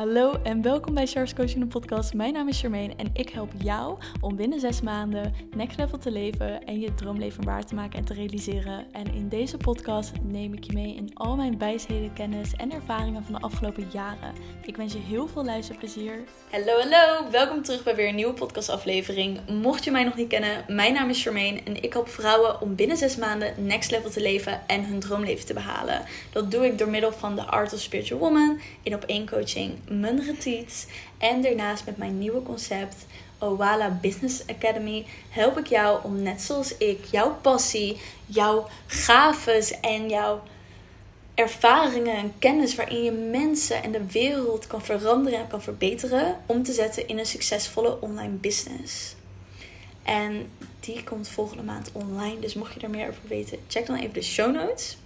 Hallo en welkom bij Charles Coaching podcast. Mijn naam is Charmaine en ik help jou om binnen zes maanden next level te leven en je droomleven waar te maken en te realiseren. En in deze podcast neem ik je mee in al mijn wijsheden, kennis en ervaringen van de afgelopen jaren. Ik wens je heel veel luisterplezier. Hallo, hallo. Welkom terug bij weer een nieuwe podcastaflevering. Mocht je mij nog niet kennen, mijn naam is Charmaine en ik help vrouwen om binnen zes maanden next level te leven en hun droomleven te behalen. Dat doe ik door middel van de Art of Spiritual Woman in op één coaching mijn retreats en daarnaast met mijn nieuwe concept Owala Business Academy help ik jou om net zoals ik jouw passie, jouw gaves en jouw ervaringen en kennis waarin je mensen en de wereld kan veranderen en kan verbeteren om te zetten in een succesvolle online business. En die komt volgende maand online. Dus mocht je er meer over weten, check dan even de show notes.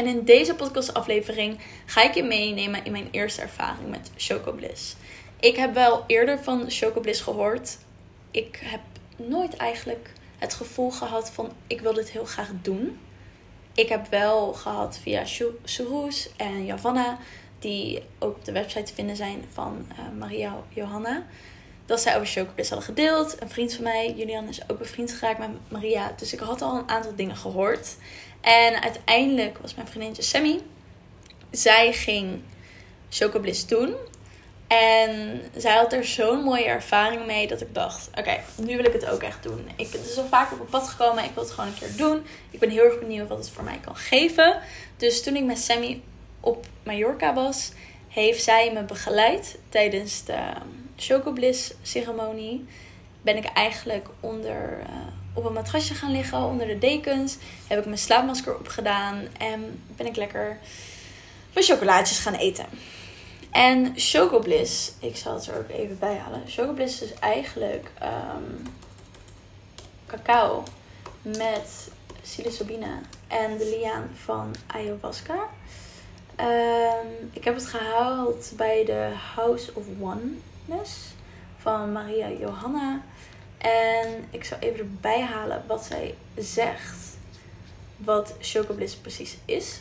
En in deze podcastaflevering ga ik je meenemen in mijn eerste ervaring met Chocobliss. Ik heb wel eerder van Chocobliss gehoord. Ik heb nooit eigenlijk het gevoel gehad van ik wil dit heel graag doen. Ik heb wel gehad via Suroes en Javanna, die ook op de website te vinden zijn van uh, Maria Johanna. Dat zij over Chocobliss hadden gedeeld. Een vriend van mij, Julian, is ook bevriend geraakt met Maria. Dus ik had al een aantal dingen gehoord. En uiteindelijk was mijn vriendinnetje Sammy. Zij ging Chocobliss doen. En zij had er zo'n mooie ervaring mee dat ik dacht: oké, nu wil ik het ook echt doen. Ik ben zo vaak op mijn pad gekomen. Ik wil het gewoon een keer doen. Ik ben heel erg benieuwd wat het voor mij kan geven. Dus toen ik met Sammy op Mallorca was, heeft zij me begeleid tijdens de Chocobliss ceremonie. Ben ik eigenlijk onder. Uh, op een matrasje gaan liggen onder de dekens. Heb ik mijn slaapmasker opgedaan en ben ik lekker mijn chocolaatjes gaan eten. En Chocobliss, ik zal het er ook even bij halen. Chocobliss is eigenlijk um, cacao met psilocybine en de liaan van ayahuasca. Um, ik heb het gehaald bij de House of Van Maria Johanna. En ik zal even erbij halen wat zij zegt. Wat Chocobliss precies is.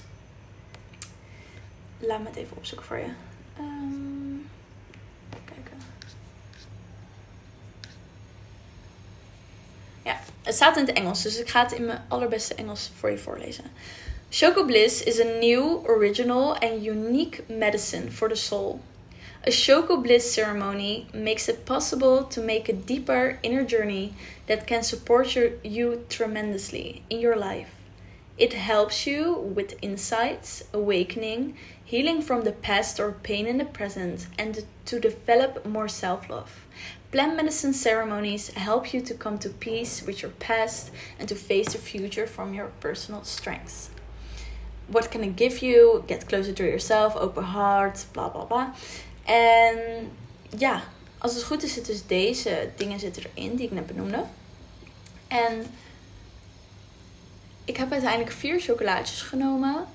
Laat me het even opzoeken voor je. Um, kijken. Ja, het staat in het Engels, dus ik ga het in mijn allerbeste Engels voor je voorlezen. Chocobliss is a new, original and unique medicine for the soul. A Shoko Bliss ceremony makes it possible to make a deeper inner journey that can support your, you tremendously in your life. It helps you with insights, awakening, healing from the past or pain in the present, and to develop more self love. Plant medicine ceremonies help you to come to peace with your past and to face the future from your personal strengths. What can it give you? Get closer to yourself, open heart, blah blah blah. En ja, als het goed is, zitten dus deze dingen zitten erin die ik net benoemde. En ik heb uiteindelijk vier chocolaatjes genomen.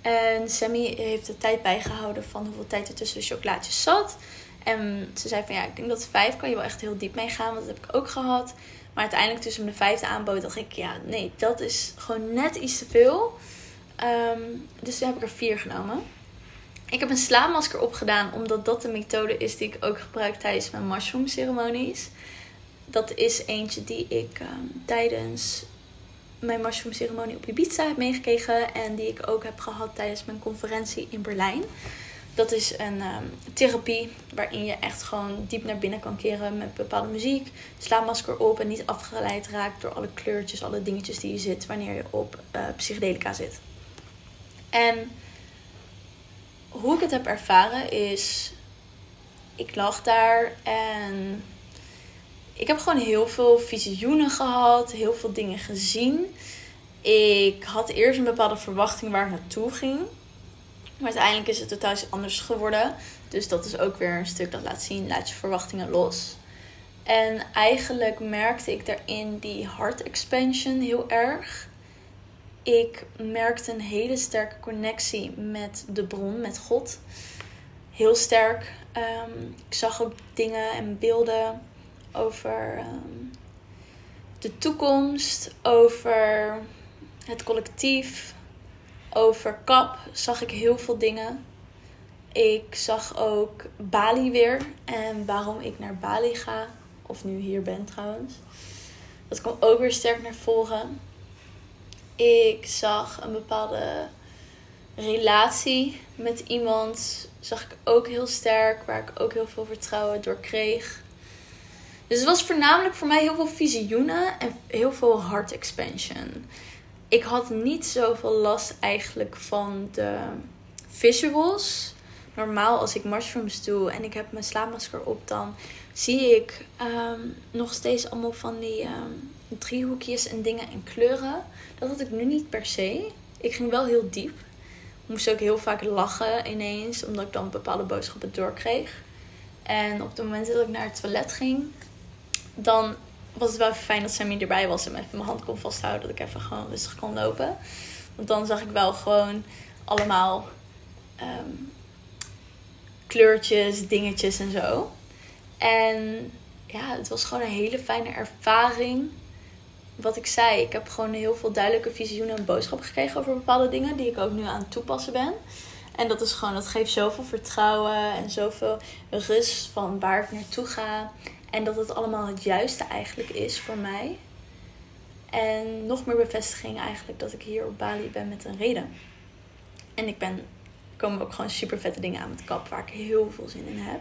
En Sammy heeft de tijd bijgehouden van hoeveel tijd er tussen de chocolaatjes zat. En ze zei van ja, ik denk dat vijf kan je wel echt heel diep meegaan. Want dat heb ik ook gehad. Maar uiteindelijk tussen de vijfde aanbood dacht ik ja, nee, dat is gewoon net iets te veel. Um, dus toen heb ik er vier genomen. Ik heb een slaapmasker opgedaan omdat dat de methode is die ik ook gebruik tijdens mijn mushroom ceremonies. Dat is eentje die ik ehm, tijdens mijn mushroom ceremonie op Ibiza heb meegekregen en die ik ook heb gehad tijdens mijn conferentie in Berlijn. Dat is een ehm, therapie waarin je echt gewoon diep naar binnen kan keren met bepaalde muziek. Slaapmasker op en niet afgeleid raakt door alle kleurtjes, alle dingetjes die je zit wanneer je op uh, psychedelica zit. En hoe ik het heb ervaren is. Ik lag daar en. Ik heb gewoon heel veel visioenen gehad, heel veel dingen gezien. Ik had eerst een bepaalde verwachting waar ik naartoe ging. Maar uiteindelijk is het totaal iets anders geworden. Dus dat is ook weer een stuk dat laat zien: laat je verwachtingen los. En eigenlijk merkte ik daarin die heart expansion heel erg ik merkte een hele sterke connectie met de bron, met God. Heel sterk. Ehm, ik zag ook dingen en beelden over ehm, de toekomst, over het collectief, over kap. Zag ik heel veel dingen. Ik zag ook Bali weer en waarom ik naar Bali ga, of nu hier ben trouwens. Dat kwam ook weer sterk naar voren. Ik zag een bepaalde relatie met iemand, zag ik ook heel sterk, waar ik ook heel veel vertrouwen door kreeg. Dus het was voornamelijk voor mij heel veel visioenen en heel veel heart expansion. Ik had niet zoveel last eigenlijk van de visuals. Normaal als ik mushrooms doe en ik heb mijn slaapmasker op, dan zie ik ehm, nog steeds allemaal van die um, driehoekjes en dingen en kleuren. Dat had ik nu niet per se. Ik ging wel heel diep. Moest ook heel vaak lachen ineens, omdat ik dan bepaalde boodschappen doorkreeg. En op de momenten dat ik naar het toilet ging, dan was het wel fijn dat Sammy erbij was en me even mijn hand kon vasthouden. Dat ik even gewoon rustig kon lopen. Want dan zag ik wel gewoon allemaal ehm, kleurtjes, dingetjes en zo. En ja, het was gewoon een hele fijne ervaring. Wat ik zei, ik heb gewoon heel veel duidelijke visioenen en boodschappen gekregen over bepaalde dingen die ik ook nu aan het toepassen ben. En dat is gewoon, dat geeft zoveel vertrouwen en zoveel rust van waar ik naartoe ga. En dat het allemaal het juiste eigenlijk is voor mij. En nog meer bevestiging eigenlijk dat ik hier op Bali ben met een reden. En ik ben, komen ook gewoon super vette dingen aan met kap waar ik heel veel zin in heb.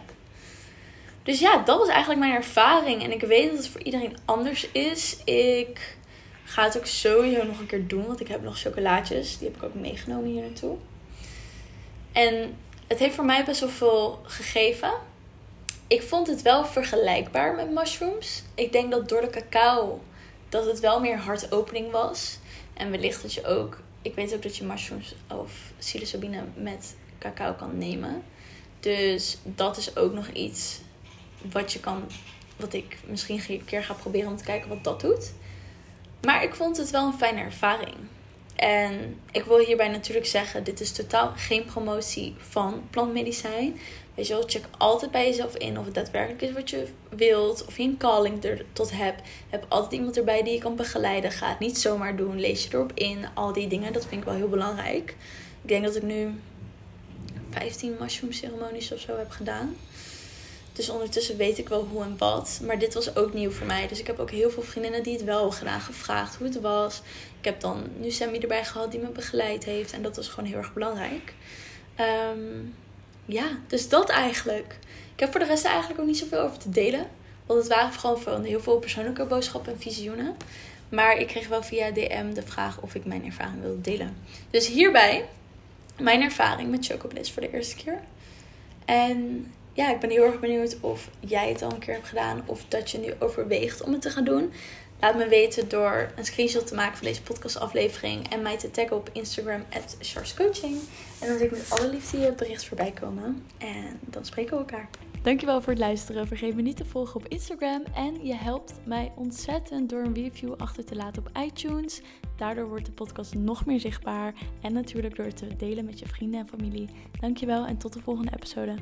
Dus ja, dat was eigenlijk mijn ervaring. En ik weet dat het voor iedereen anders is. Ik ga het ook sowieso nog een keer doen. Want ik heb nog chocolaatjes. Die heb ik ook meegenomen hier naartoe. En het heeft voor mij best wel veel gegeven ik vond het wel vergelijkbaar met mushrooms. Ik denk dat door de cacao dat het wel meer hartopening was. En wellicht dat je ook... Ik weet ook dat je mushrooms of psilocybine met cacao kan nemen. Dus dat is ook nog iets wat je kan... Wat ik misschien een keer ga proberen om te kijken wat dat doet. Maar ik vond het wel een fijne ervaring. En ik wil hierbij natuurlijk zeggen: dit is totaal geen promotie van plantmedicijn. Weet je check altijd bij jezelf in of het daadwerkelijk is wat je wilt. Of je een calling er tot hebt. Heb altijd iemand erbij die je kan begeleiden. Ga het niet zomaar doen. Lees je erop in. Al die dingen, dat vind ik wel heel belangrijk. Ik denk dat ik nu 15 mushroom ceremonies of zo heb gedaan. Dus ondertussen weet ik wel hoe en wat. Maar dit was ook nieuw voor mij. Dus ik heb ook heel veel vriendinnen die het wel gedaan, gevraagd hoe het was. Ik heb dan nu Sammy erbij gehad die me begeleid heeft. En dat was gewoon heel erg belangrijk. Um, ja, dus dat eigenlijk. Ik heb voor de rest eigenlijk ook niet zoveel over te delen. Want het waren gewoon van heel veel persoonlijke boodschappen en visioenen. Maar ik kreeg wel via DM de vraag of ik mijn ervaring wilde delen. Dus hierbij mijn ervaring met Chocobliss voor de eerste keer. En ja, ik ben heel erg benieuwd of jij het al een keer hebt gedaan. Of dat je nu overweegt om het te gaan doen. Laat me weten door een screenshot te maken van deze podcastaflevering. En mij te taggen op Instagram, at. En dan zie ik met alle liefde je bericht voorbij komen. En dan spreken we elkaar. Dankjewel voor het luisteren. Vergeet me niet te volgen op Instagram. En je helpt mij ontzettend door een review achter te laten op iTunes. Daardoor wordt de podcast nog meer zichtbaar. En natuurlijk door het te delen met je vrienden en familie. Dankjewel en tot de volgende episode.